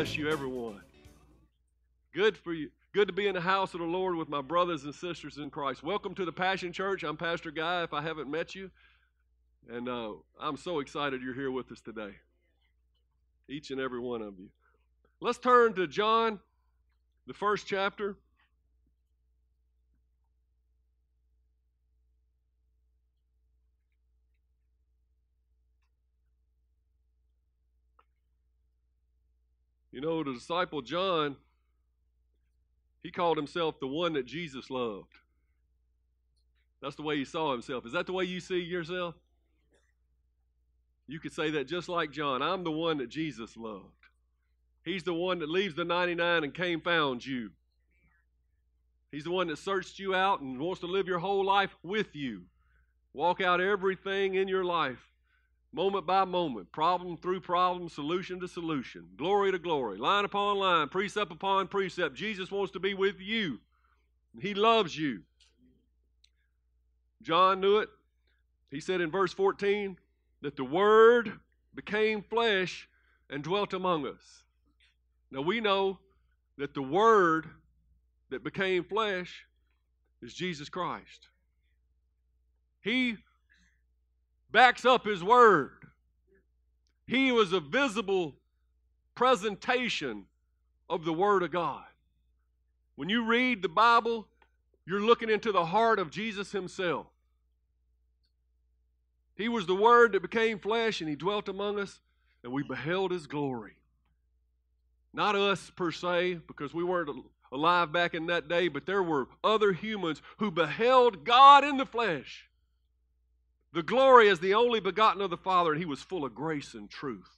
Bless you, everyone. Good for you. Good to be in the house of the Lord with my brothers and sisters in Christ. Welcome to the Passion Church. I'm Pastor Guy. If I haven't met you, and uh, I'm so excited you're here with us today. Each and every one of you. Let's turn to John, the first chapter. You know, the disciple John, he called himself the one that Jesus loved. That's the way he saw himself. Is that the way you see yourself? You could say that just like John. I'm the one that Jesus loved. He's the one that leaves the 99 and came found you. He's the one that searched you out and wants to live your whole life with you. Walk out everything in your life, moment by moment, problem through problem, solution to solution, glory to glory, line upon line, precept upon precept. Jesus wants to be with you. He loves you. John knew it. He said in verse 14 that the Word became flesh and dwelt among us. Now we know that the Word that became flesh is Jesus Christ. He backs up His Word. He was a visible presentation of the Word of God. When you read the Bible, you're looking into the heart of Jesus Himself. He was the Word that became flesh and He dwelt among us, and we beheld His glory. Not us per se, because we weren't alive back in that day, but there were other humans who beheld God in the flesh. The glory as the only begotten of the Father, and He was full of grace and truth.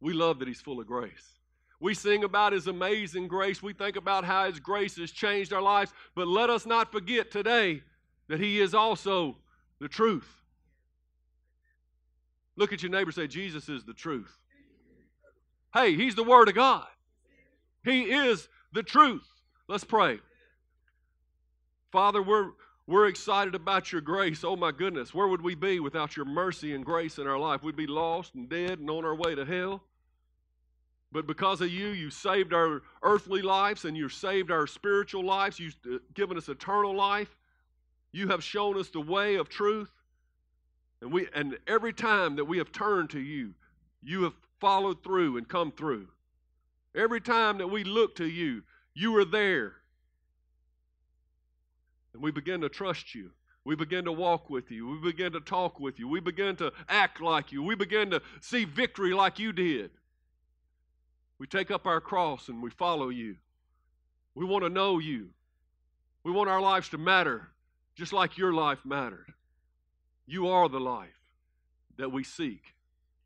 We love that He's full of grace. We sing about His amazing grace. We think about how His grace has changed our lives. But let us not forget today that He is also the truth. Look at your neighbor say, Jesus is the truth. Hey, He's the Word of God. He is the truth. Let's pray. Father, we're, we're excited about your grace. Oh my goodness, where would we be without your mercy and grace in our life? We'd be lost and dead and on our way to hell. But because of you, you saved our earthly lives and you've saved our spiritual lives. You've uh, given us eternal life. You have shown us the way of truth. And we and every time that we have turned to you, you have followed through and come through. Every time that we look to you, you are there. And we begin to trust you. We begin to walk with you. We begin to talk with you. We begin to act like you. We begin to see victory like you did. We take up our cross and we follow you. We want to know you. We want our lives to matter just like your life mattered. You are the life that we seek.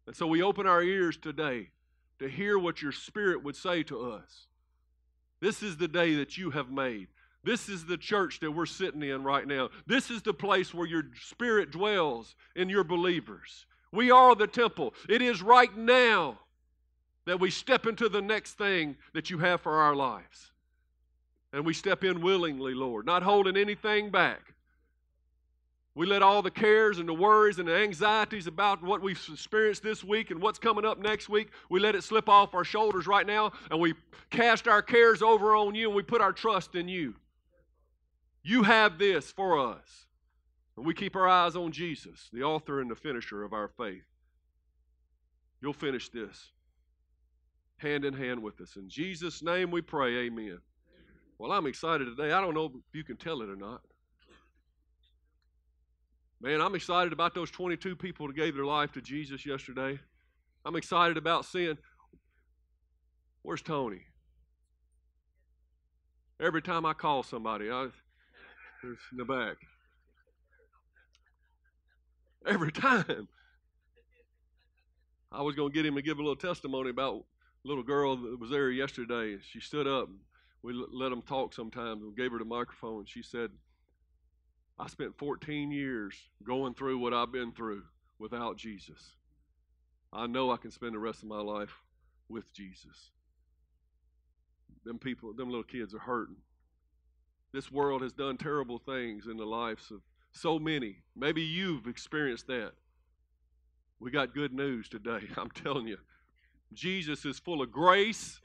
And so we open our ears today to hear what your Spirit would say to us. This is the day that you have made. This is the church that we're sitting in right now. This is the place where your Spirit dwells in your believers. We are the temple. It is right now that we step into the next thing that you have for our lives. And we step in willingly, Lord, not holding anything back. We let all the cares and the worries and the anxieties about what we've experienced this week and what's coming up next week, we let it slip off our shoulders right now and we cast our cares over on you and we put our trust in you. You have this for us. And we keep our eyes on Jesus, the author and the finisher of our faith. You'll finish this hand in hand with us. In Jesus' name we pray, amen. Well, I'm excited today. I don't know if you can tell it or not. Man, I'm excited about those 22 people that gave their life to Jesus yesterday. I'm excited about seeing. Where's Tony? Every time I call somebody, I, in the back. Every time. I was going to get him to give a little testimony about a little girl that was there yesterday. She stood up. We let them talk sometimes. We gave her the microphone. She said, I spent 14 years going through what I've been through without Jesus. I know I can spend the rest of my life with Jesus. Them people, them little kids are hurting. This world has done terrible things in the lives of so many. Maybe you've experienced that. We got good news today. I'm telling you. Jesus is full of grace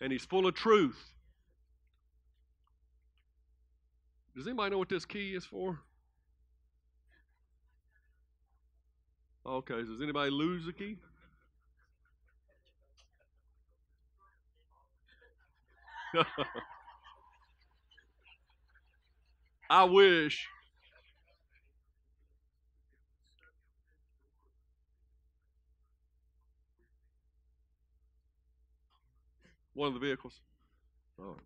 and he's full of truth. Does anybody know what this key is for? Okay, does anybody lose the key? I wish. One of the vehicles. All right.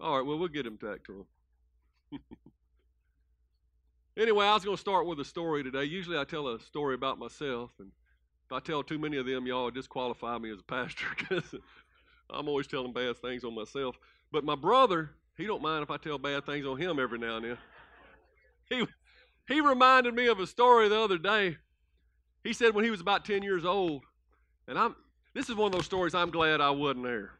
All right, well, we'll get him back to him. anyway, I was going to start with a story today. Usually I tell a story about myself, and if I tell too many of them, y'all disqualify me as a pastor because I'm always telling bad things on myself. But my brother, he don't mind if I tell bad things on him every now and then. He, he reminded me of a story the other day. He said when he was about 10 years old, and I'm this is one of those stories I'm glad I wasn't there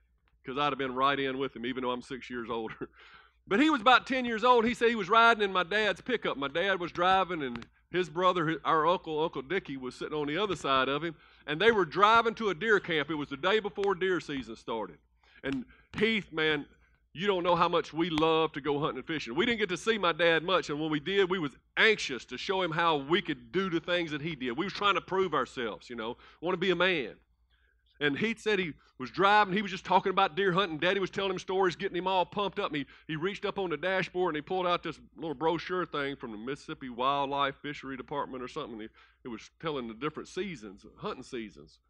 because I'd have been right in with him, even though I'm six years older. but he was about 10 years old. He said he was riding in my dad's pickup. My dad was driving, and his brother, our uncle, Uncle Dickie, was sitting on the other side of him. And they were driving to a deer camp. It was the day before deer season started. And Heath, man, you don't know how much we love to go hunting and fishing. We didn't get to see my dad much, and when we did, we was anxious to show him how we could do the things that he did. We was trying to prove ourselves, you know, want to be a man. And he said he was driving. He was just talking about deer hunting. Daddy was telling him stories, getting him all pumped up. And he, he reached up on the dashboard and he pulled out this little brochure thing from the Mississippi Wildlife Fishery Department or something. He, it was telling the different seasons, hunting seasons.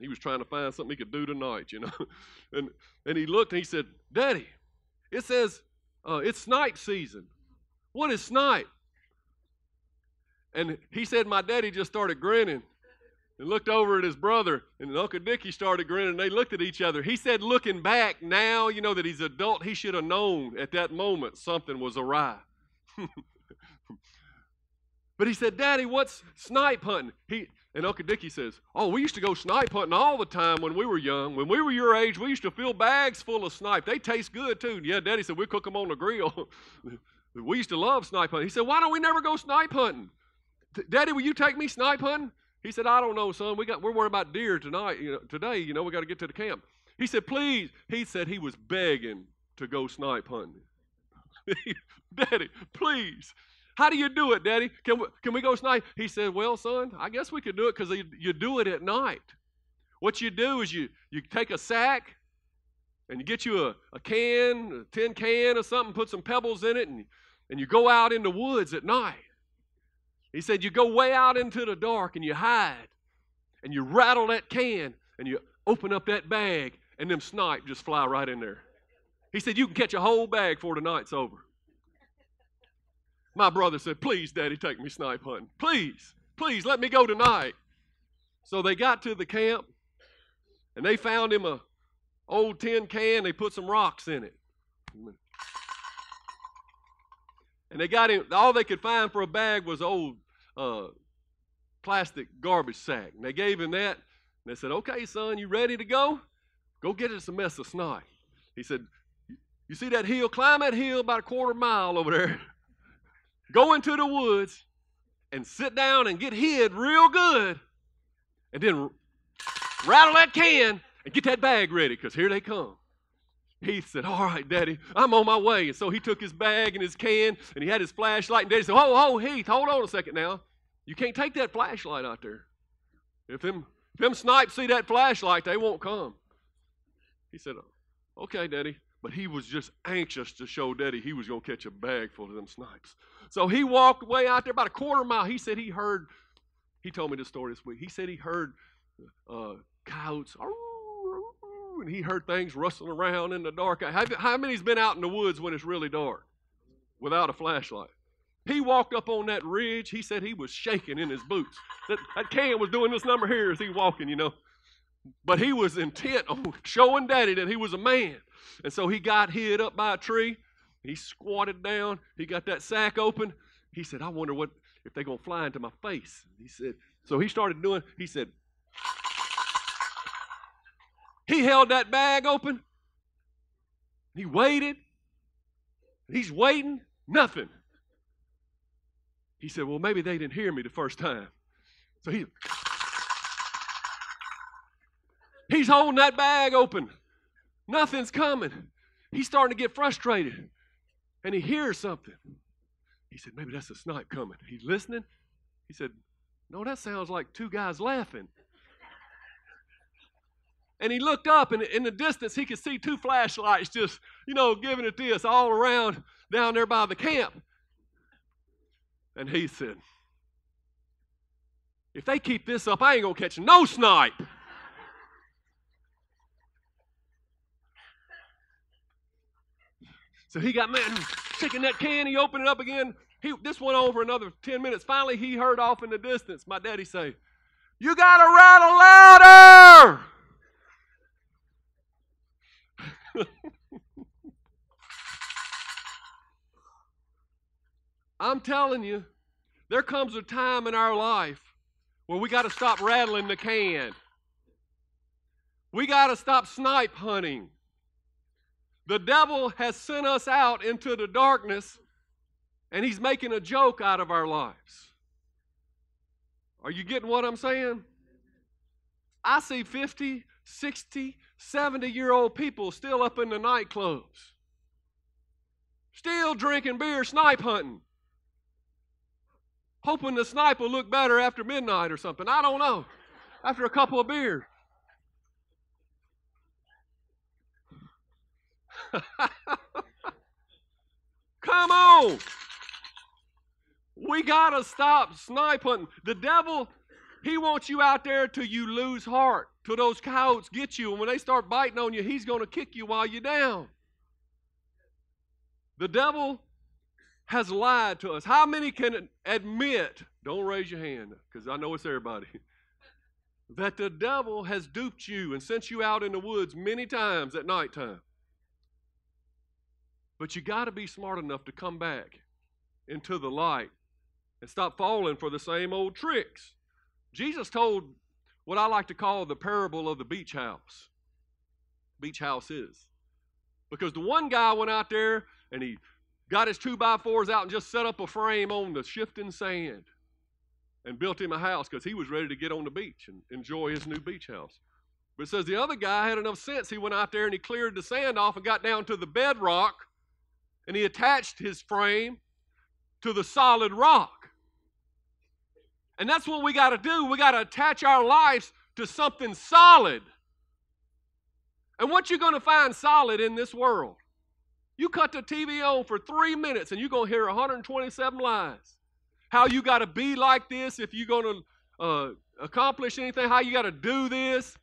He was trying to find something he could do tonight, you know. and, and he looked and he said, Daddy, it says uh, it's snipe season. What is snipe? And he said, My daddy just started grinning and looked over at his brother, and Uncle Dickie started grinning. And they looked at each other. He said, looking back now, you know that he's adult, he should have known at that moment something was awry. but he said, Daddy, what's snipe hunting? He and Uncle Dickie says, Oh, we used to go snipe hunting all the time when we were young. When we were your age, we used to fill bags full of snipe. They taste good too. Yeah, Daddy said, we cook them on the grill. we used to love snipe hunting. He said, Why don't we never go snipe hunting? Daddy, will you take me snipe hunting? He said, I don't know, son. We got, we're worried about deer tonight, you know, today. You know, we got to get to the camp. He said, please. He said he was begging to go snipe hunting. Daddy, please. How do you do it, Daddy? Can we, can we go snipe? He said, Well, son, I guess we could do it because you, you do it at night. What you do is you, you take a sack and you get you a, a can, a tin can or something, put some pebbles in it, and, and you go out in the woods at night. He said, You go way out into the dark and you hide and you rattle that can and you open up that bag and them snipe just fly right in there. He said, You can catch a whole bag before the night's over. My brother said, Please, Daddy, take me snipe hunting. Please, please, let me go tonight. So they got to the camp and they found him a old tin can. They put some rocks in it. And they got him, all they could find for a bag was old uh, plastic garbage sack. And they gave him that. And they said, Okay, son, you ready to go? Go get us a mess of snipe. He said, You see that hill? Climb that hill about a quarter mile over there. Go into the woods and sit down and get hid real good. And then rattle that can and get that bag ready because here they come. Heath said, All right, Daddy, I'm on my way. And so he took his bag and his can and he had his flashlight. And Daddy said, Oh, oh, Heath, hold on a second now. You can't take that flashlight out there. If them, if them snipes see that flashlight, they won't come. He said, Okay, Daddy. But he was just anxious to show Daddy he was going to catch a bag full of them snipes. So he walked way out there about a quarter mile. He said he heard, he told me this story this week. He said he heard uh, coyotes and he heard things rustling around in the dark. How, many's been out in the woods when it's really dark without a flashlight? He walked up on that ridge. He said he was shaking in his boots. That, that can was doing this number here as he walking, you know. But he was intent on showing daddy that he was a man. And so he got hid up by a tree. He squatted down. He got that sack open. He said, I wonder what if they're gonna fly into my face. He said, so he started doing, he said, he held that bag open. He waited. He's waiting. Nothing. He said, Well, maybe they didn't hear me the first time. So he He's holding that bag open. Nothing's coming. He's starting to get frustrated. And he hears something. He said, Maybe that's a snipe coming. He's listening. He said, No, that sounds like two guys laughing. And he looked up, and in the distance, he could see two flashlights just, you know, giving it this all around down there by the camp. And he said, If they keep this up, I ain't going to catch no snipe. So he got mad, taking that can, he opened it up again. He, this went on for another 10 minutes. Finally, he heard off in the distance my daddy say, You got to rattle louder. I'm telling you, there comes a time in our life where we got to stop rattling the can. We got to stop snipe hunting. The devil has sent us out into the darkness and he's making a joke out of our lives. Are you getting what I'm saying? I see 50, 60, 70 year old people still up in the nightclubs, still drinking beer, snipe hunting, hoping the snipe will look better after midnight or something. I don't know. After a couple of beers. Come on. We got to stop snipe hunting. The devil, he wants you out there till you lose heart, till those coyotes get you. And when they start biting on you, he's going to kick you while you're down. The devil has lied to us. How many can admit, don't raise your hand because I know it's everybody, that the devil has duped you and sent you out in the woods many times at nighttime? But you got to be smart enough to come back into the light and stop falling for the same old tricks. Jesus told what I like to call the parable of the beach house. Beach house is. Because the one guy went out there and he got his two by fours out and just set up a frame on the shifting sand and built him a house because he was ready to get on the beach and enjoy his new beach house. But it says the other guy had enough sense. He went out there and he cleared the sand off and got down to the bedrock and he attached his frame to the solid rock. And that's what we got to do. We got to attach our lives to something solid. And what you're going to find solid in this world, you cut the TV on for three minutes and you're going to hear 127 lies. How you got to be like this if you're going to uh, accomplish anything, how you got to do this.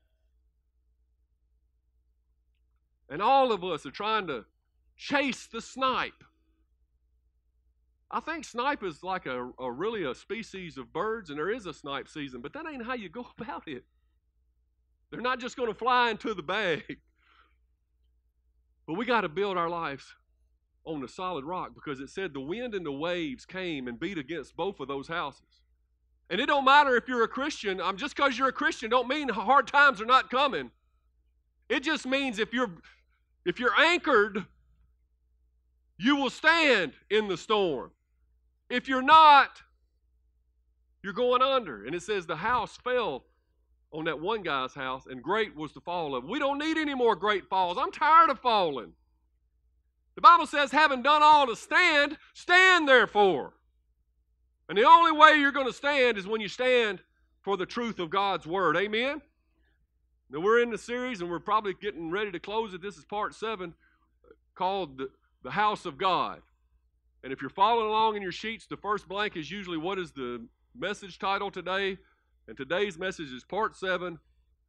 And all of us are trying to chase the snipe. I think snipe is like a, a, really a species of birds, and there is a snipe season, but that ain't how you go about it. They're not just going to fly into the bag. But we got to build our lives on the solid rock because it said the wind and the waves came and beat against both of those houses. And it don't matter if you're a Christian. I'm just because you're a Christian don't mean hard times are not coming. It just means if you're if you're anchored you will stand in the storm. If you're not, you're going under. And it says the house fell on that one guy's house, and great was the fall of. We don't need any more great falls. I'm tired of falling. The Bible says, having done all to stand, stand therefore. And the only way you're going to stand is when you stand for the truth of God's word. Amen? Now, we're in the series, and we're probably getting ready to close it. This is part seven called the the house of God. And if you're following along in your sheets, the first blank is usually what is the message title today? And today's message is part seven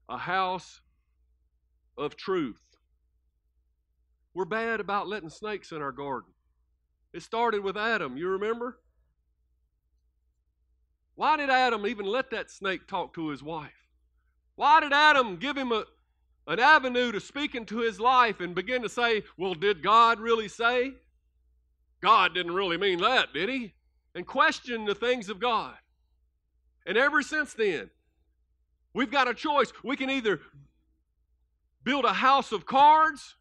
A House of Truth. We're bad about letting snakes in our garden. It started with Adam, you remember? Why did Adam even let that snake talk to his wife? Why did Adam give him a, an avenue to speak into his life and begin to say, Well, did God really say? God didn't really mean that, did he? And question the things of God. And ever since then, we've got a choice. We can either build a house of cards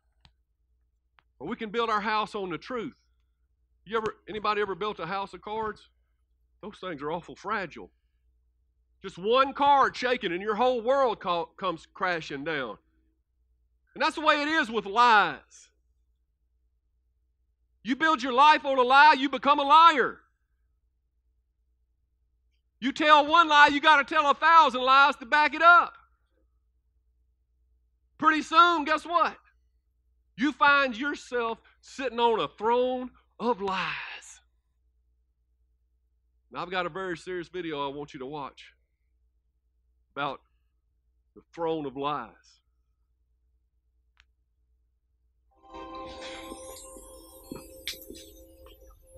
or we can build our house on the truth. You ever anybody ever built a house of cards? Those things are awful fragile. Just one card shaking and your whole world co- comes crashing down. And that's the way it is with lies. You build your life on a lie, you become a liar. You tell one lie, you got to tell a thousand lies to back it up. Pretty soon, guess what? You find yourself sitting on a throne of lies. Now, I've got a very serious video I want you to watch about the throne of lies.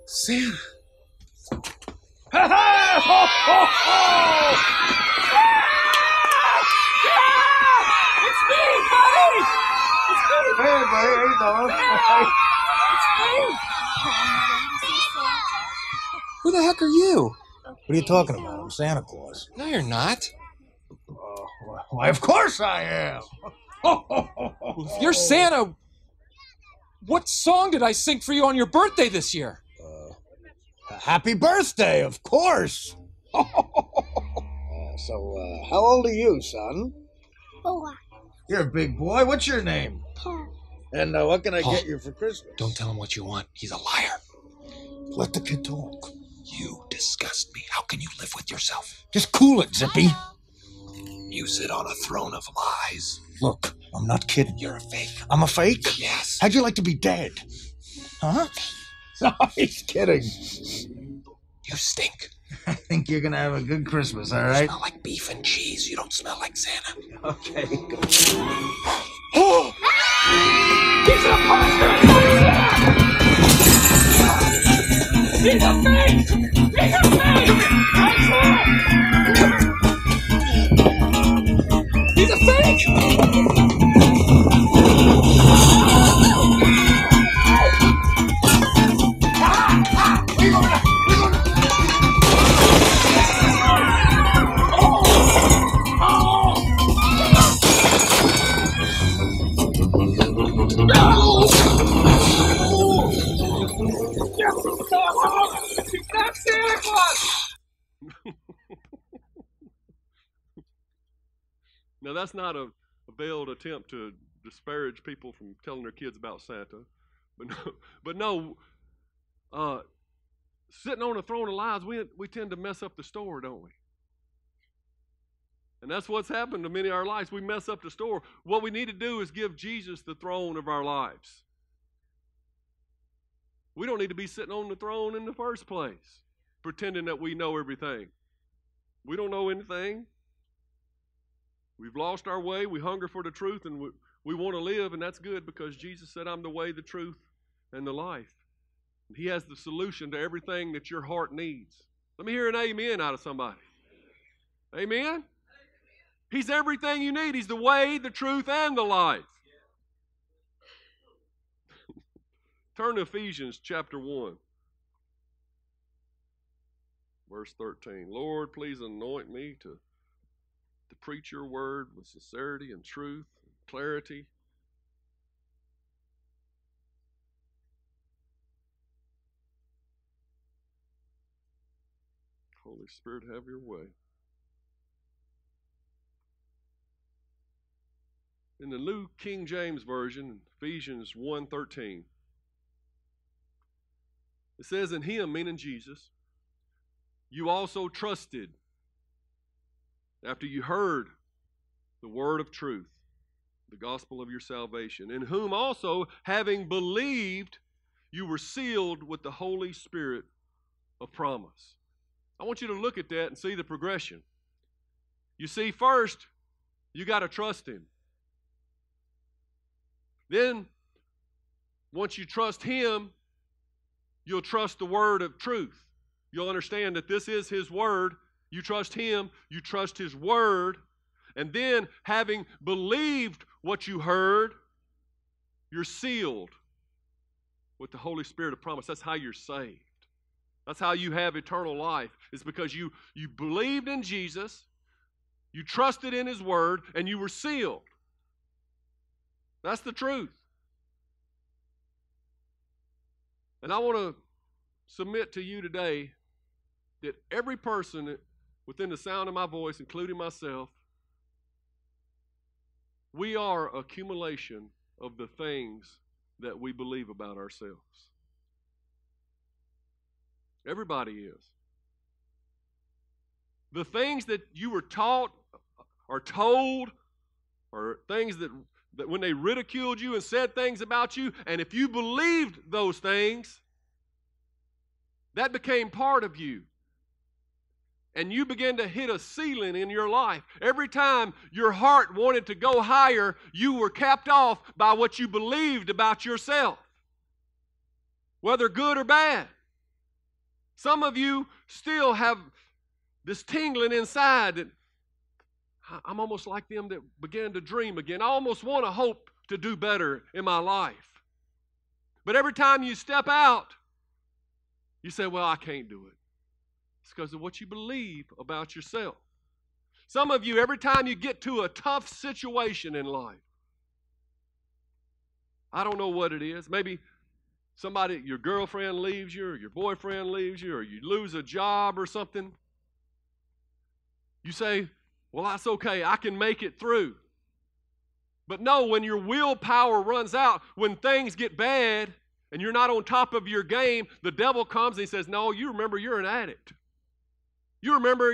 Santa. Ha ha! Ho, ho, ho! It's me, buddy! It's me! Hey, buddy, how you doing? Who the heck are you? What are you talking about? I'm Santa Claus. No, you're not. Oh, why, of course I am. If you're Santa, what song did I sing for you on your birthday this year? Happy birthday, of course. Uh, so, uh, how old are you, son? Four. You're a big boy. What's your name? Paul. And uh, what can I Paul. get you for Christmas? Don't tell him what you want. He's a liar. let the kid talk. You disgust me. How can you live with yourself? Just cool it, Zippy. You sit on a throne of lies. Look, I'm not kidding. You're a fake. I'm a fake. Yes. How'd you like to be dead? Huh? No, he's kidding. You stink. I think you're gonna have a good Christmas, all right? You smell like beef and cheese. You don't smell like Santa. Okay. Oh! He's a fake! Now, that's not a, a veiled attempt to disparage people from telling their kids about Santa. But no, but no uh, sitting on a throne of lies, we, we tend to mess up the store, don't we? And that's what's happened to many of our lives. We mess up the store. What we need to do is give Jesus the throne of our lives. We don't need to be sitting on the throne in the first place, pretending that we know everything. We don't know anything. We've lost our way. We hunger for the truth and we, we want to live, and that's good because Jesus said, I'm the way, the truth, and the life. And He has the solution to everything that your heart needs. Let me hear an amen out of somebody. Amen? He's everything you need. He's the way, the truth, and the life. Turn to Ephesians chapter 1, verse 13. Lord, please anoint me to to preach your word with sincerity and truth and clarity. Holy Spirit, have your way. In the New King James Version, Ephesians 1:13, it says, "In him, meaning Jesus, you also trusted after you heard the word of truth, the gospel of your salvation, in whom also, having believed, you were sealed with the Holy Spirit of promise. I want you to look at that and see the progression. You see, first, you got to trust Him. Then, once you trust Him, you'll trust the word of truth. You'll understand that this is His word You trust Him, you trust His Word, and then having believed what you heard, you're sealed with the Holy Spirit of promise. That's how you're saved. That's how you have eternal life. It's because you, you believed in Jesus, you trusted in His Word, and you were sealed. That's the truth. And I want to submit to you today that every person within the sound of my voice, including myself, we are accumulation of the things that we believe about ourselves. Everybody is. The things that you were taught or told or things that, that when they ridiculed you and said things about you, and if you believed those things, that became part of you. And you began to hit a ceiling in your life. Every time your heart wanted to go higher, you were capped off by what you believed about yourself, whether good or bad. Some of you still have this tingling inside that I'm almost like them that began to dream again. I almost want to hope to do better in my life. But every time you step out, you say, Well, I can't do it. It's because of what you believe about yourself. Some of you, every time you get to a tough situation in life, I don't know what it is. Maybe somebody, your girlfriend leaves you, or your boyfriend leaves you, or you lose a job or something. You say, Well, that's okay. I can make it through. But no, when your willpower runs out, when things get bad, and you're not on top of your game, the devil comes and he says, No, you remember you're an addict. You remember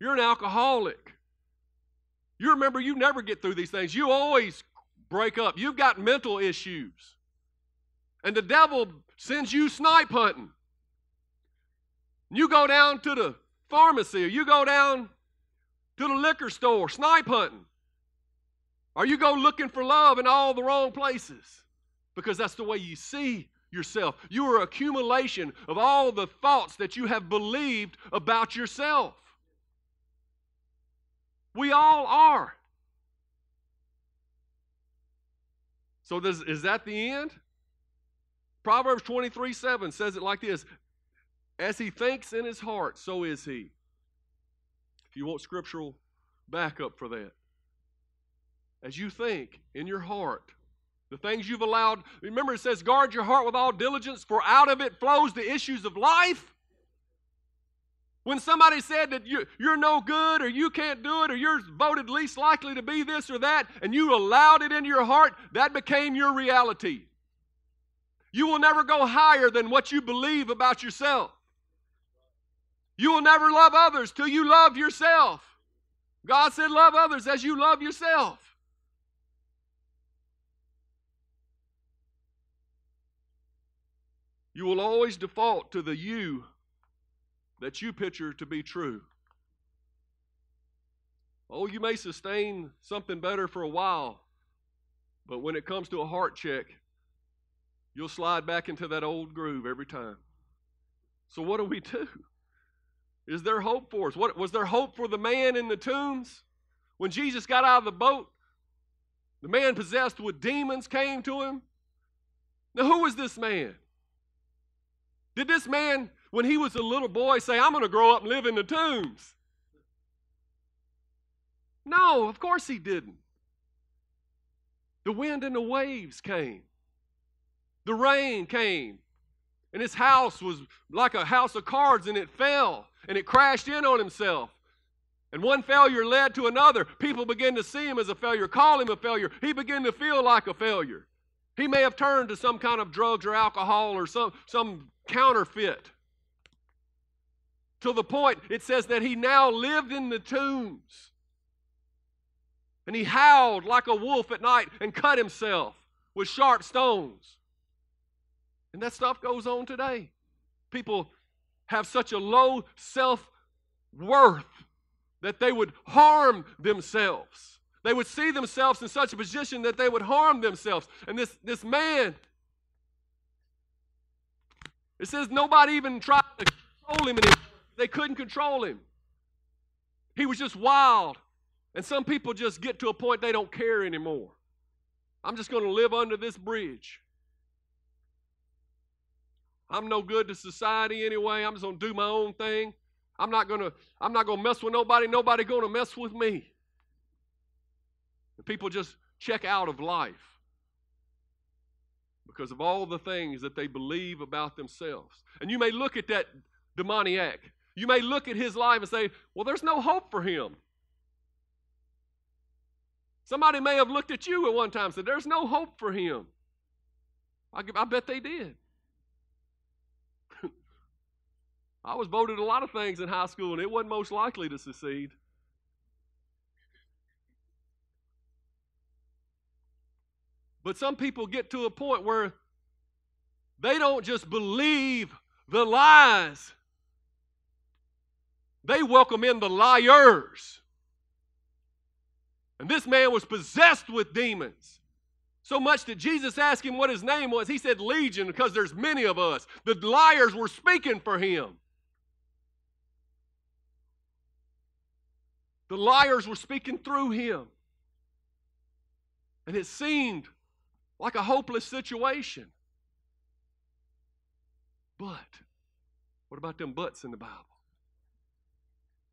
you're an alcoholic. You remember you never get through these things. You always break up. You've got mental issues. And the devil sends you snipe hunting. You go down to the pharmacy or you go down to the liquor store snipe hunting. Or you go looking for love in all the wrong places because that's the way you see yourself. You are accumulation of all the thoughts that you have believed about yourself. We all are. So, does, is that the end? Proverbs 23 7 says it like this As he thinks in his heart, so is he. If you want scriptural backup for that. As you think in your heart, the things you've allowed, remember it says, guard your heart with all diligence, for out of it flows the issues of life. When somebody said that you, you're no good or you can't do it or you're voted least likely to be this or that, and you allowed it into your heart, that became your reality. You will never go higher than what you believe about yourself. You will never love others till you love yourself. God said, Love others as you love yourself. You will always default to the you that you picture to be true. Oh, you may sustain something better for a while, but when it comes to a heart check, you'll slide back into that old groove every time. So, what do we do? Is there hope for us? What, was there hope for the man in the tombs? When Jesus got out of the boat, the man possessed with demons came to him. Now, who was this man? Did this man, when he was a little boy, say, I'm going to grow up and live in the tombs? No, of course he didn't. The wind and the waves came, the rain came, and his house was like a house of cards and it fell and it crashed in on himself. And one failure led to another. People began to see him as a failure, call him a failure. He began to feel like a failure. He may have turned to some kind of drugs or alcohol or some, some counterfeit. To the point, it says that he now lived in the tombs. And he howled like a wolf at night and cut himself with sharp stones. And that stuff goes on today. People have such a low self worth that they would harm themselves. They would see themselves in such a position that they would harm themselves. And this, this man it says nobody even tried to control him anymore. They couldn't control him. He was just wild. And some people just get to a point they don't care anymore. I'm just going to live under this bridge. I'm no good to society anyway. I'm just going to do my own thing. I'm not going to I'm not going to mess with nobody. Nobody going to mess with me. People just check out of life because of all the things that they believe about themselves. And you may look at that demoniac. You may look at his life and say, "Well, there's no hope for him." Somebody may have looked at you at one time and said, There's no hope for him. I, I bet they did. I was voted a lot of things in high school, and it wasn't most likely to succeed. But some people get to a point where they don't just believe the lies, they welcome in the liars. And this man was possessed with demons. So much that Jesus asked him what his name was. He said Legion because there's many of us. The liars were speaking for him. The liars were speaking through him. And it seemed like a hopeless situation. But, what about them buts in the Bible?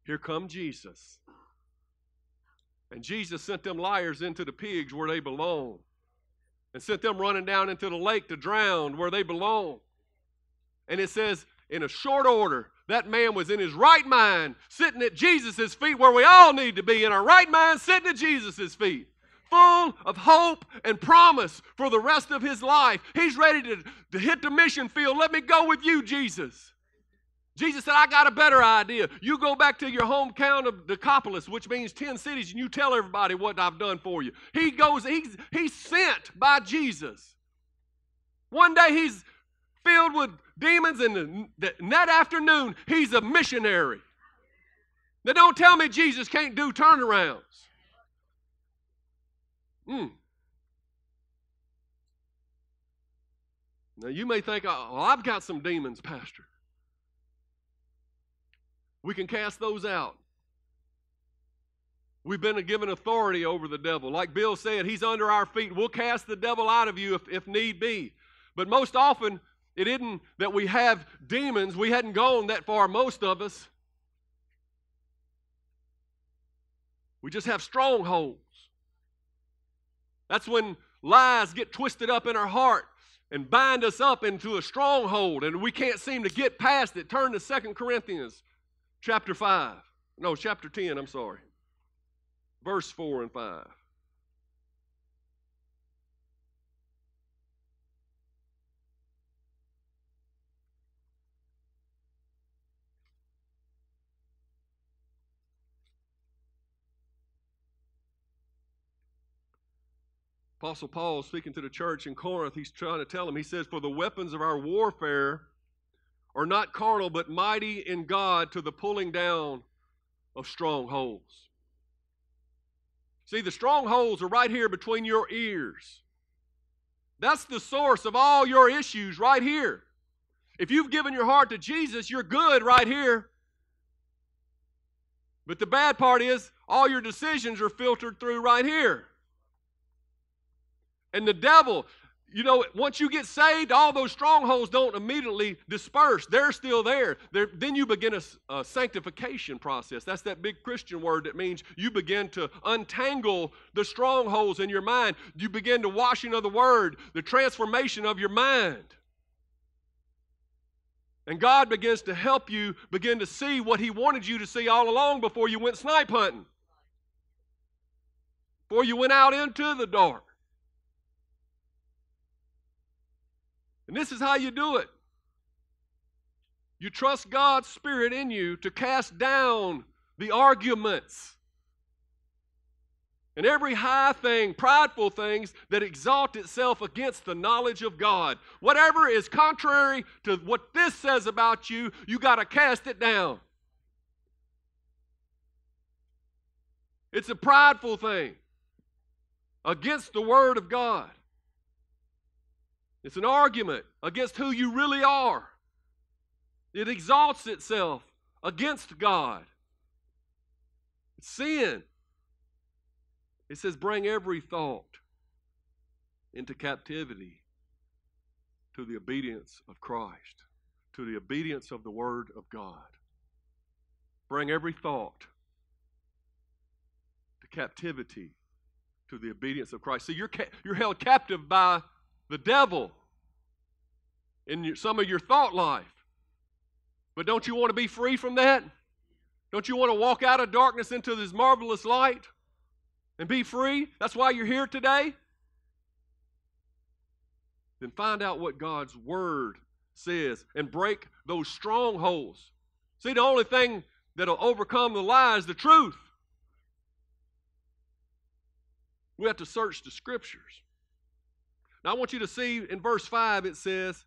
Here come Jesus. And Jesus sent them liars into the pigs where they belong, and sent them running down into the lake to drown where they belong. And it says, in a short order, that man was in his right mind, sitting at Jesus' feet where we all need to be, in our right mind, sitting at Jesus' feet, full of hope and promise for the rest of his life. He's ready to, to hit the mission field. Let me go with you, Jesus. Jesus said, I got a better idea. You go back to your hometown of Decapolis, which means 10 cities, and you tell everybody what I've done for you. He goes, he's, he's sent by Jesus. One day he's filled with demons, and that afternoon he's a missionary. Now, don't tell me Jesus can't do turnarounds. Mm. Now, you may think, oh, I've got some demons, Pastor. We can cast those out. We've been given authority over the devil. Like Bill said, he's under our feet. We'll cast the devil out of you if, if need be. But most often, it isn't that we have demons. We hadn't gone that far, most of us. We just have strongholds. That's when lies get twisted up in our heart and bind us up into a stronghold, and we can't seem to get past it. Turn to Second Corinthians chapter 5. No, chapter 10, I'm sorry. Verse 4 and 5. Apostle Paul speaking to the church in Corinth, he's trying to tell them, he says, For the weapons of our warfare are not carnal, but mighty in God to the pulling down of strongholds. See, the strongholds are right here between your ears. That's the source of all your issues right here. If you've given your heart to Jesus, you're good right here. But the bad part is, all your decisions are filtered through right here. And the devil, you know, once you get saved, all those strongholds don't immediately disperse. They're still there. They're, then you begin a, a, sanctification process. That's that big Christian word that means you begin to untangle the strongholds in your mind. You begin the washing of the word, the transformation of your mind. And God begins to help you begin to see what He wanted you to see all along before you went snipe hunting, before you went out into the dark. And this is how you do it. You trust God's Spirit in you to cast down the arguments and every high thing, prideful things that exalt itself against the knowledge of God. Whatever is contrary to what this says about you, you got to cast it down. It's a prideful thing against the Word of God. It's an argument against who you really are. It exalts itself against God. It's sin. It says, bring every thought into captivity to the obedience of Christ, to the obedience of the Word of God. Bring every thought to captivity to the obedience of Christ. See, you're, ca- you're held captive by the devil in your, some of your thought life. But don't you want to be free from that? Don't you want to walk out of darkness into this marvelous light and be free? That's why you're here today. Then find out what God's Word says and break those strongholds. See, the only thing that'll overcome the lie is the truth. We have to search the Scriptures. Now, I want you to see in verse 5 it says,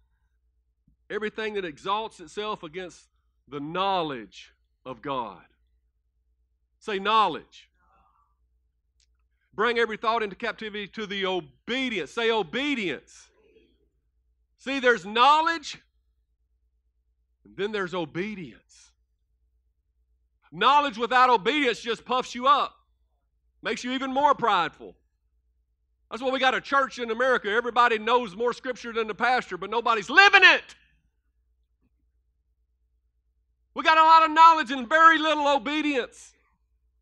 everything that exalts itself against the knowledge of God. Say knowledge. Bring every thought into captivity to the obedience. Say obedience. See, there's knowledge, and then there's obedience. Knowledge without obedience just puffs you up, makes you even more prideful. That's why we got a church in America. Everybody knows more scripture than the pastor, but nobody's living it. We got a lot of knowledge and very little obedience.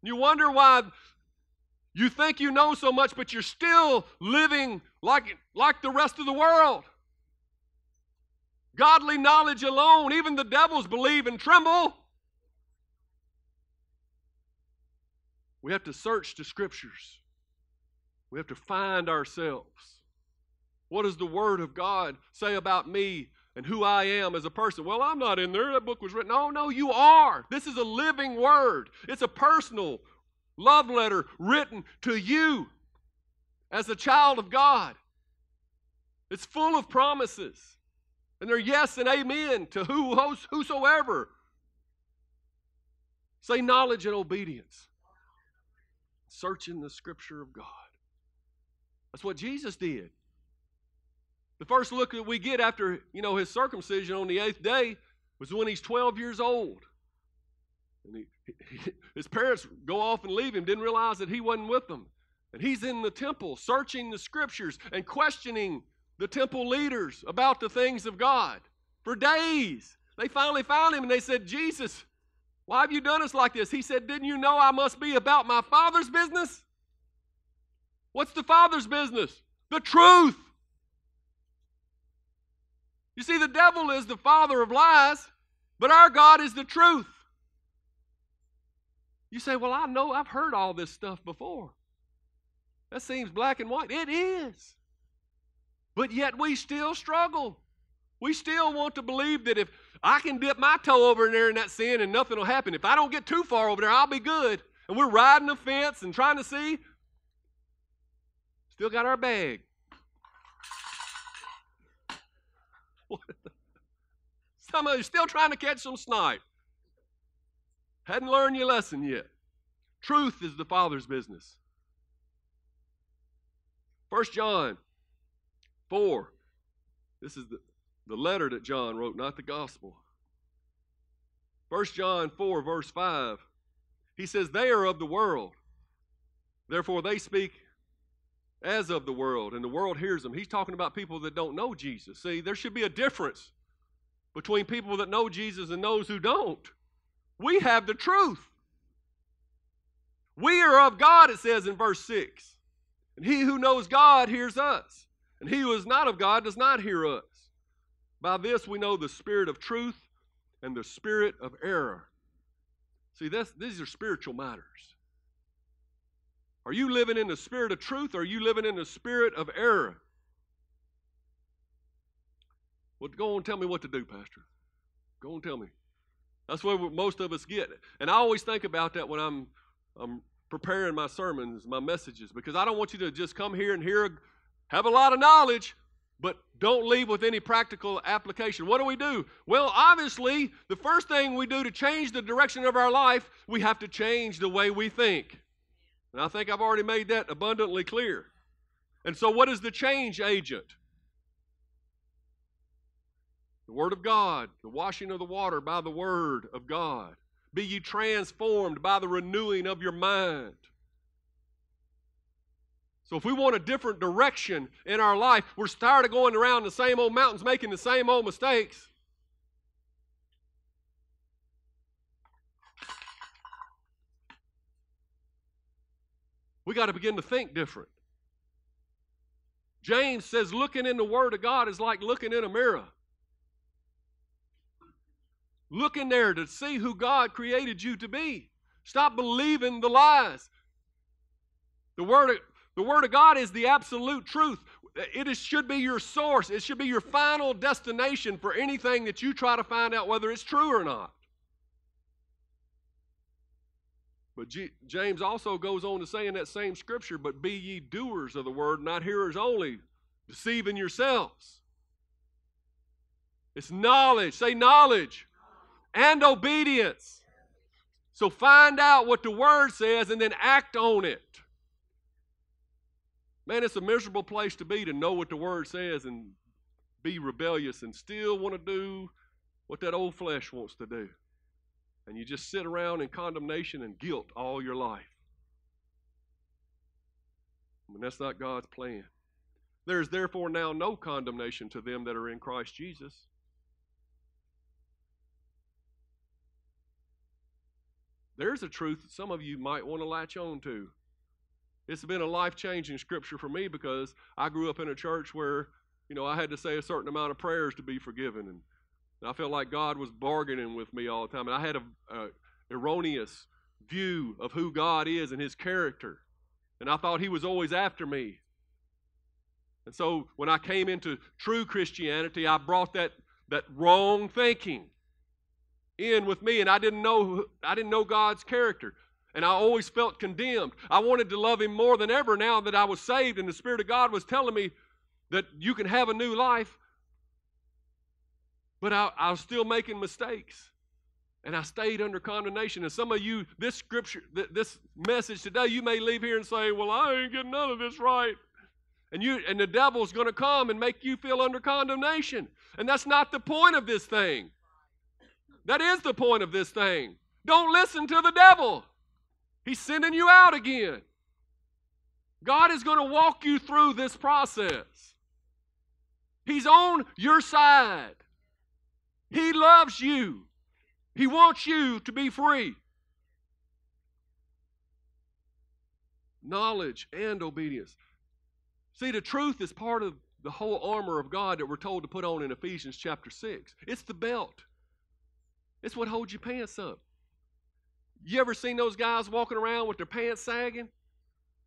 You wonder why you think you know so much, but you're still living like, like the rest of the world. Godly knowledge alone, even the devils believe and tremble. We have to search the scriptures. We have to find ourselves. What does the Word of God say about me and who I am as a person? Well, I'm not in there. That book was written. No, no, you are. This is a living Word, it's a personal love letter written to you as a child of God. It's full of promises. And they're yes and amen to who, whosoever. Say knowledge and obedience. Searching the scripture of God. That's what Jesus did. The first look that we get after, you know, his circumcision on the eighth day was when he's 12 years old. And he, he, his parents go off and leave him, didn't realize that he wasn't with them. And he's in the temple searching the scriptures and questioning the temple leaders about the things of God for days. They finally found him and they said, Jesus, why have you done us like this? He said, Didn't you know I must be about my Father's business? What's the Father's business? The truth. You see, the devil is the father of lies, but our God is the truth. You say, Well, I know I've heard all this stuff before. That seems black and white. It is. But yet we still struggle. We still want to believe that if I can dip my toe over in there in that sin and nothing will happen, if I don't get too far over there, I'll be good. And we're riding the fence and trying to see. Still got our bag. Some of you still trying to catch some snipe. Hadn't learned your lesson yet. Truth is the Father's business. First John 4. This is the, the letter that John wrote, not the gospel. First John 4, verse 5. He says, They are of the world. Therefore, they speak as of the world, and the world hears them. He's talking about people that don't know Jesus. See, there should be a difference between people that know Jesus and those who don't. We have the truth. We are of God, it says in verse 6. And he who knows God hears us. And he who is not of God does not hear us. By this we know the spirit of truth and the spirit of error. See, this, these are spiritual matters. Are you living in the spirit of truth or are you living in the spirit of error? Well, go on and tell me what to do, Pastor. Go on and tell me. That's where most of us get. And I always think about that when I'm, I'm preparing my sermons, my messages, because I don't want you to just come here and hear, have a lot of knowledge, but don't leave with any practical application. What do we do? Well, obviously, the first thing we do to change the direction of our life, we have to change the way we think. And I think I've already made that abundantly clear. And so, what is the change agent? The Word of God, the washing of the water by the Word of God. Be ye transformed by the renewing of your mind. So, if we want a different direction in our life, we're tired of going around the same old mountains making the same old mistakes. We got to begin to think different. James says looking in the Word of God is like looking in a mirror. Look in there to see who God created you to be. Stop believing the lies. The Word of, the Word of God is the absolute truth. It is, should be your source. It should be your final destination for anything that you try to find out whether it's true or not. But G- James also goes on to say in that same scripture, but be ye doers of the word, not hearers only, deceiving yourselves. It's knowledge. Say knowledge and obedience. So find out what the word says and then act on it. Man, it's a miserable place to be to know what the word says and be rebellious and still want to do what that old flesh wants to do and you just sit around in condemnation and guilt all your life. And that's not God's plan. There is therefore now no condemnation to them that are in Christ Jesus. There's a truth that some of you might want to latch on to. It's been a life changing scripture for me because I grew up in a church where, you know, I had to say a certain amount of prayers to be forgiven. And and I felt like God was bargaining with me all the time. And I had a, a erroneous view of who God is and his character. And I thought he was always after me. And so when I came into true Christianity, I brought that, that wrong thinking in with me and I didn't know I didn't know God's character. And I always felt condemned. I wanted to love him more than ever now that I was saved and the Spirit of God was telling me that you can have a new life. But I, I was still making mistakes. And I stayed under condemnation. And some of you, this scripture, this message today, you may leave here and say, Well, I ain't getting none of this right. And you and the devil's going to come and make you feel under condemnation. And that's not the point of this thing. That is the point of this thing. Don't listen to the devil. He's sending you out again. God is going to walk you through this process. He's on your side. He loves you. He wants you to be free. Knowledge and obedience. See, the truth is part of the whole armor of God that we're told to put on in Ephesians chapter 6. It's the belt, it's what holds your pants up. You ever seen those guys walking around with their pants sagging,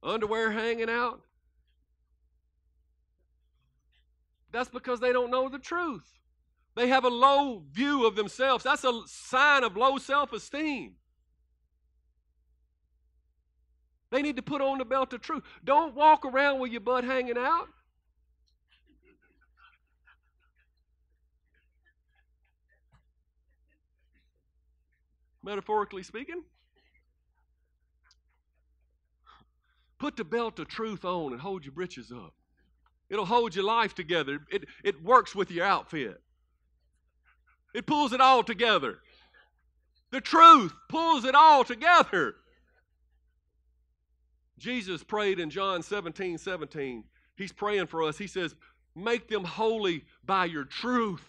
underwear hanging out? That's because they don't know the truth. They have a low view of themselves. That's a sign of low self esteem. They need to put on the belt of truth. Don't walk around with your butt hanging out. Metaphorically speaking. Put the belt of truth on and hold your britches up. It'll hold your life together. It, it works with your outfit. It pulls it all together. The truth pulls it all together. Jesus prayed in John 17 17. He's praying for us. He says, Make them holy by your truth.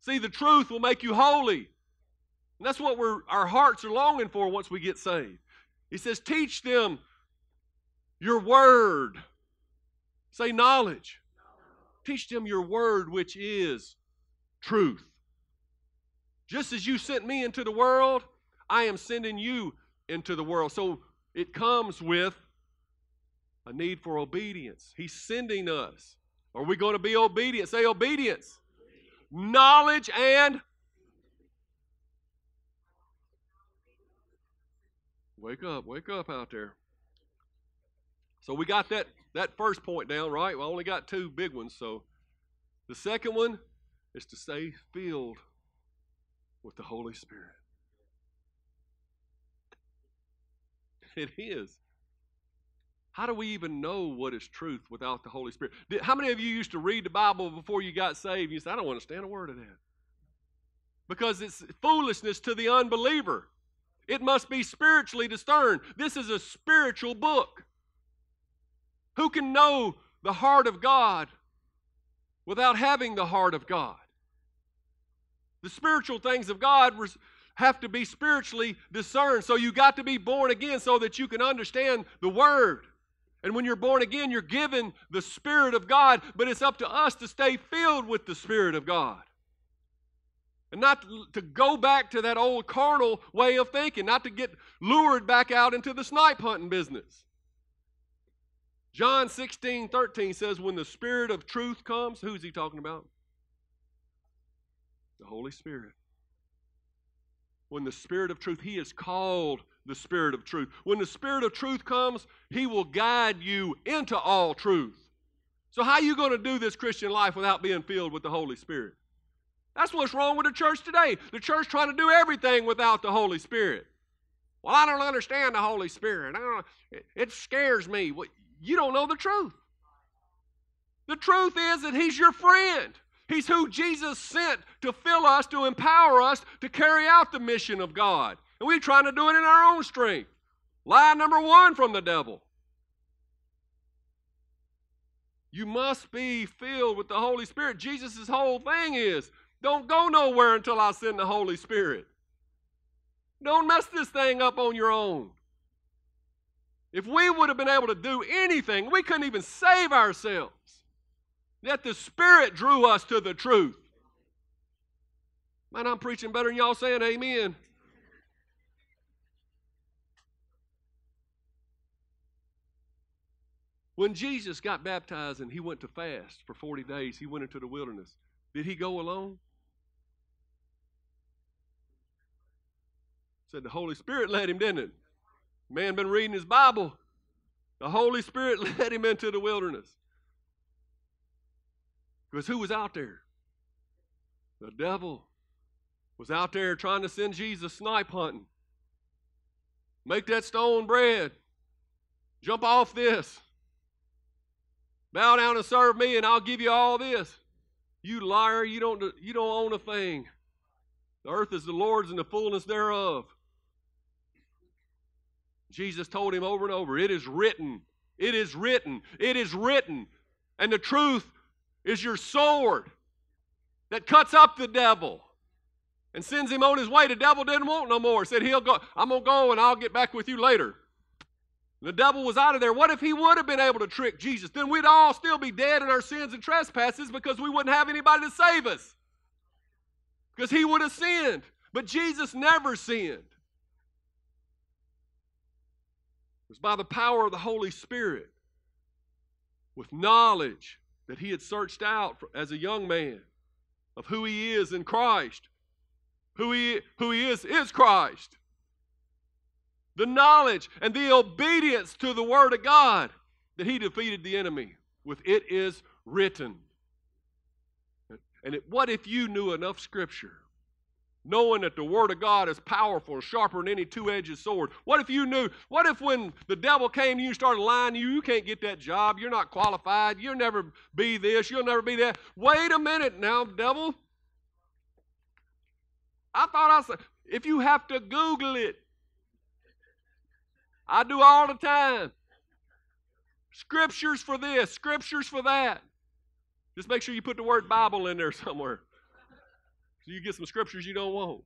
See, the truth will make you holy. And that's what we're, our hearts are longing for once we get saved. He says, Teach them your word. Say knowledge. Teach them your word, which is truth. Just as you sent me into the world, I am sending you into the world. So it comes with a need for obedience. He's sending us. Are we going to be obedient? Say obedience. Knowledge and Wake up, wake up out there. So we got that that first point down, right? We only got two big ones. So the second one is to stay filled with the Holy Spirit. It is. How do we even know what is truth without the Holy Spirit? How many of you used to read the Bible before you got saved? You said, I don't understand a word of that. Because it's foolishness to the unbeliever. It must be spiritually discerned. This is a spiritual book. Who can know the heart of God without having the heart of God? The spiritual things of God have to be spiritually discerned. So you got to be born again so that you can understand the Word. And when you're born again, you're given the Spirit of God, but it's up to us to stay filled with the Spirit of God. And not to, go back to that old carnal way of thinking, not to get lured back out into the snipe hunting business. John 16, 13 says, When the Spirit of truth comes, who's he talking about? The Holy Spirit. When the Spirit of truth, he is called the Spirit of truth. When the Spirit of truth comes, he will guide you into all truth. So, how are you going to do this Christian life without being filled with the Holy Spirit? That's what's wrong with the church today. The church trying to do everything without the Holy Spirit. Well, I don't understand the Holy Spirit. It, it scares me. Well, you don't know the truth. The truth is that He's your friend. He's who Jesus sent to fill us, to empower us to carry out the mission of God. And we're trying to do it in our own strength. Lie number one from the devil. You must be filled with the Holy Spirit. Jesus' whole thing is don't go nowhere until I send the Holy Spirit. Don't mess this thing up on your own. If we would have been able to do anything, we couldn't even save ourselves. Yet the Spirit drew us to the truth. Man, I'm preaching better than y'all saying amen. When Jesus got baptized and he went to fast for 40 days, he went into the wilderness. Did he go alone? Said the Holy Spirit led him, didn't it? Man been reading his Bible. The Holy Spirit led him into the wilderness. Because who was out there? The devil was out there trying to send Jesus snipe hunting. Make that stone bread. Jump off this. Bow down and serve me, and I'll give you all this. You liar, you don't, you don't own a thing. The earth is the Lord's and the fullness thereof. Jesus told him over and over, It is written, it is written, it is written. And the truth is your sword that cuts up the devil and sends him on his way. The devil didn't want no more. Said he'll go, I'm gonna go and I'll get back with you later. The devil was out of there. What if he would have been able to trick Jesus? Then we'd all still be dead in our sins and trespasses because we wouldn't have anybody to save us. Because he would have sinned. But Jesus never sinned. It was by the power of the Holy Spirit, with knowledge that he had searched out as a young man of who he is in Christ. Who he, who he is is Christ the knowledge and the obedience to the Word of God that he defeated the enemy with it is written. And it, what if you knew enough Scripture, knowing that the Word of God is powerful and sharper than any two edged sword? What if you knew, what if when the devil came to you and started lying to you, you can't get that job, you're not qualified, you'll never be this, you'll never be that? Wait a minute now, devil. I thought I said, if you have to Google it, I do all the time. Scriptures for this, scriptures for that. Just make sure you put the word Bible in there somewhere. You get some scriptures you don't want.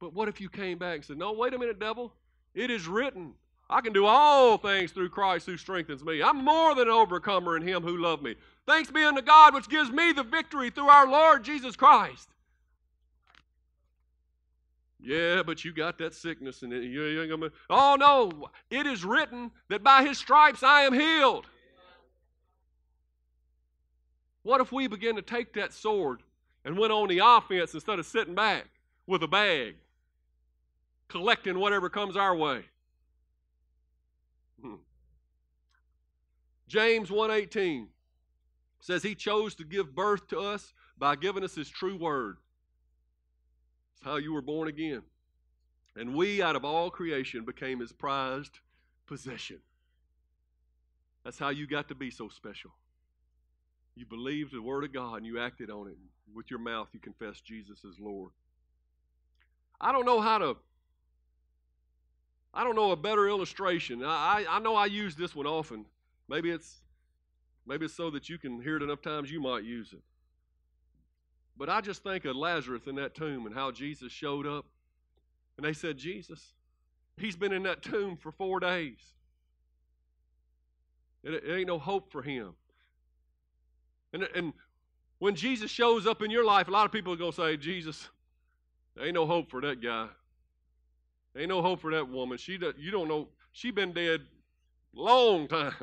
But what if you came back and said, No, wait a minute, devil. It is written. I can do all things through Christ who strengthens me. I'm more than an overcomer in him who loved me. Thanks be unto God which gives me the victory through our Lord Jesus Christ. Yeah, but you got that sickness and. Oh no! It is written that by His stripes I am healed. What if we begin to take that sword and went on the offense instead of sitting back with a bag, collecting whatever comes our way? Hmm. James 1:18 says he chose to give birth to us by giving us his true word. It's how you were born again. And we, out of all creation, became his prized possession. That's how you got to be so special. You believed the Word of God and you acted on it. With your mouth, you confessed Jesus as Lord. I don't know how to. I don't know a better illustration. I, I, I know I use this one often. Maybe it's maybe it's so that you can hear it enough times you might use it. But I just think of Lazarus in that tomb and how Jesus showed up. And they said, Jesus, he's been in that tomb for four days. It, it ain't no hope for him. And, and when Jesus shows up in your life, a lot of people are going to say, Jesus, there ain't no hope for that guy. There ain't no hope for that woman. She you don't know. She been dead long time.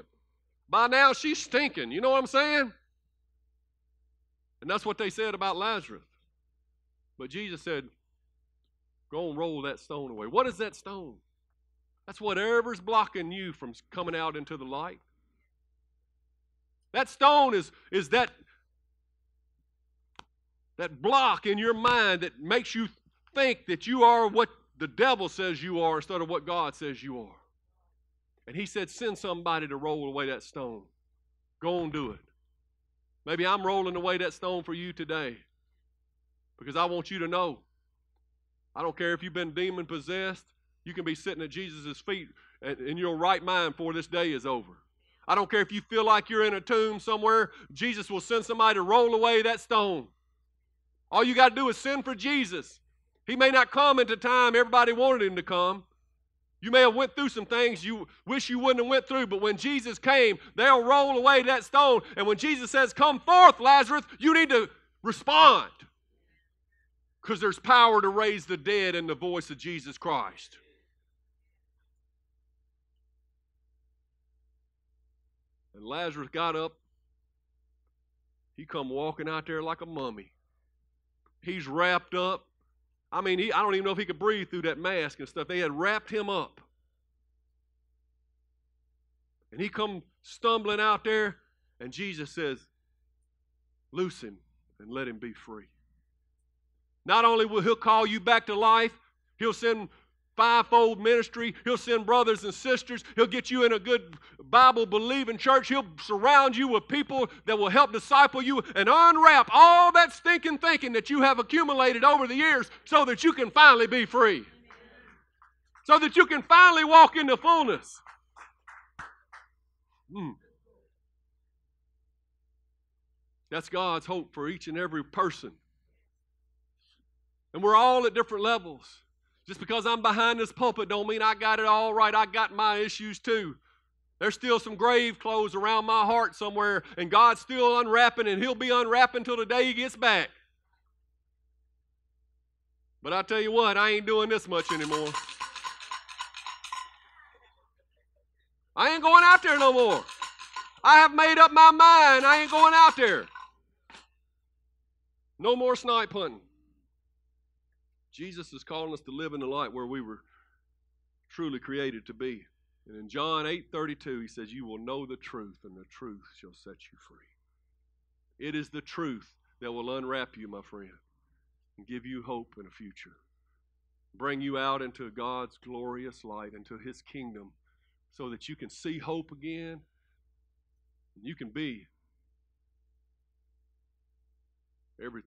By now she's stinking. You know what I'm saying? And that's what they said about Lazarus. But Jesus said, Go and roll that stone away. What is that stone? That's whatever's blocking you from coming out into the light. That stone is, is that, that block in your mind that makes you think that you are what the devil says you are instead of what God says you are. And he said, Send somebody to roll away that stone. Go and do it. Maybe I'm rolling away that stone for you today because I want you to know. I don't care if you've been demon possessed, you can be sitting at Jesus' feet in your right mind before this day is over. I don't care if you feel like you're in a tomb somewhere, Jesus will send somebody to roll away that stone. All you got to do is send for Jesus. He may not come at the time everybody wanted him to come. You may have went through some things you wish you wouldn't have went through, but when Jesus came, they'll roll away that stone. And when Jesus says, "Come forth, Lazarus," you need to respond. Because there's power to raise the dead in the voice of Jesus Christ. And Lazarus got up. He come walking out there like a mummy. He's wrapped up. I mean, he, I don't even know if he could breathe through that mask and stuff. They had wrapped him up. And he come stumbling out there, and Jesus says, Loose him and let him be free. Not only will he call you back to life, he'll send fivefold ministry. He'll send brothers and sisters. He'll get you in a good Bible believing church. He'll surround you with people that will help disciple you and unwrap all that stinking thinking that you have accumulated over the years so that you can finally be free. So that you can finally walk into fullness. Mm. That's God's hope for each and every person. And we're all at different levels. Just because I'm behind this pulpit don't mean I got it all right. I got my issues too. There's still some grave clothes around my heart somewhere, and God's still unwrapping, and He'll be unwrapping till the day He gets back. But I tell you what, I ain't doing this much anymore. I ain't going out there no more. I have made up my mind. I ain't going out there. No more snipe hunting. Jesus is calling us to live in the light where we were truly created to be. And in John 8:32 he says you will know the truth and the truth shall set you free. It is the truth that will unwrap you, my friend, and give you hope and a future. Bring you out into God's glorious light, into his kingdom so that you can see hope again. And you can be everything